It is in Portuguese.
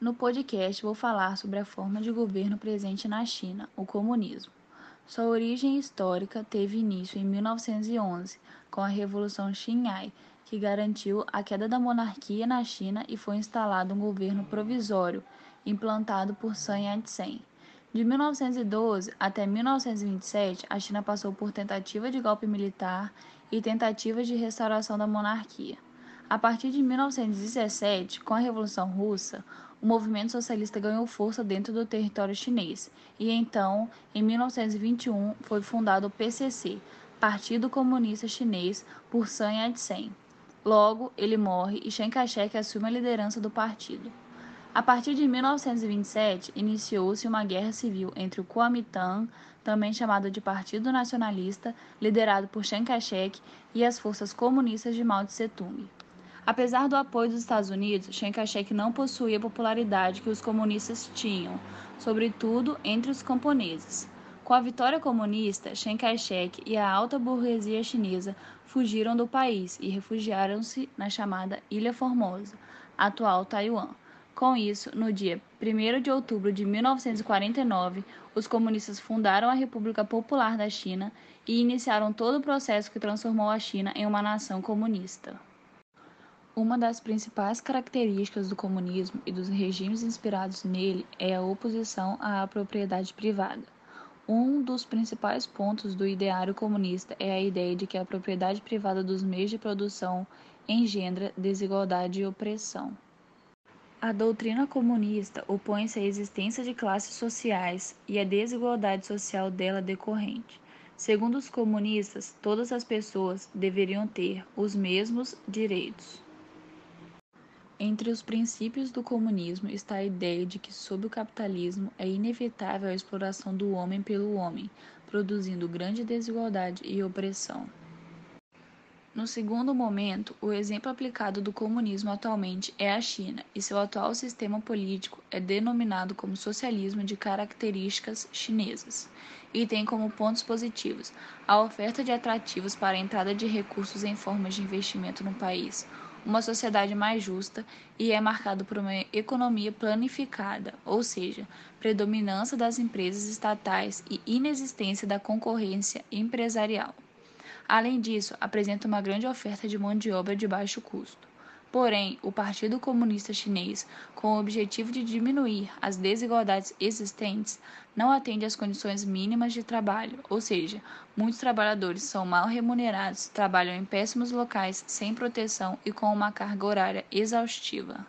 No podcast vou falar sobre a forma de governo presente na China, o comunismo. Sua origem histórica teve início em 1911, com a Revolução Xinhai, que garantiu a queda da monarquia na China e foi instalado um governo provisório, implantado por Sun Yat-sen. De 1912 até 1927, a China passou por tentativa de golpe militar e tentativas de restauração da monarquia. A partir de 1917, com a Revolução Russa, o movimento socialista ganhou força dentro do território chinês e então, em 1921, foi fundado o PCC, Partido Comunista Chinês, por Sun Yat-sen. Logo, ele morre e Chiang Kai-shek assume a liderança do partido. A partir de 1927, iniciou-se uma guerra civil entre o Kuomintang, também chamado de Partido Nacionalista, liderado por Chiang Kai-shek, e as forças comunistas de Mao Tse-tung. Apesar do apoio dos Estados Unidos, Chiang Kai-shek não possuía a popularidade que os comunistas tinham, sobretudo entre os camponeses. Com a vitória comunista, Chiang Kai-shek e a alta burguesia chinesa fugiram do país e refugiaram-se na chamada Ilha Formosa, atual Taiwan. Com isso, no dia 1 de outubro de 1949, os comunistas fundaram a República Popular da China e iniciaram todo o processo que transformou a China em uma nação comunista. Uma das principais características do comunismo e dos regimes inspirados nele é a oposição à propriedade privada. Um dos principais pontos do ideário comunista é a ideia de que a propriedade privada dos meios de produção engendra desigualdade e opressão. A doutrina comunista opõe-se à existência de classes sociais e à desigualdade social dela decorrente. Segundo os comunistas, todas as pessoas deveriam ter os mesmos direitos. Entre os princípios do comunismo está a ideia de que, sob o capitalismo, é inevitável a exploração do homem pelo homem, produzindo grande desigualdade e opressão. No segundo momento, o exemplo aplicado do comunismo atualmente é a China, e seu atual sistema político é denominado como socialismo de características chinesas, e tem como pontos positivos a oferta de atrativos para a entrada de recursos em formas de investimento no país, uma sociedade mais justa e é marcado por uma economia planificada, ou seja, predominância das empresas estatais e inexistência da concorrência empresarial. Além disso, apresenta uma grande oferta de mão de obra de baixo custo. Porém, o Partido Comunista Chinês, com o objetivo de diminuir as desigualdades existentes, não atende às condições mínimas de trabalho, ou seja, muitos trabalhadores são mal remunerados, trabalham em péssimos locais, sem proteção e com uma carga horária exaustiva.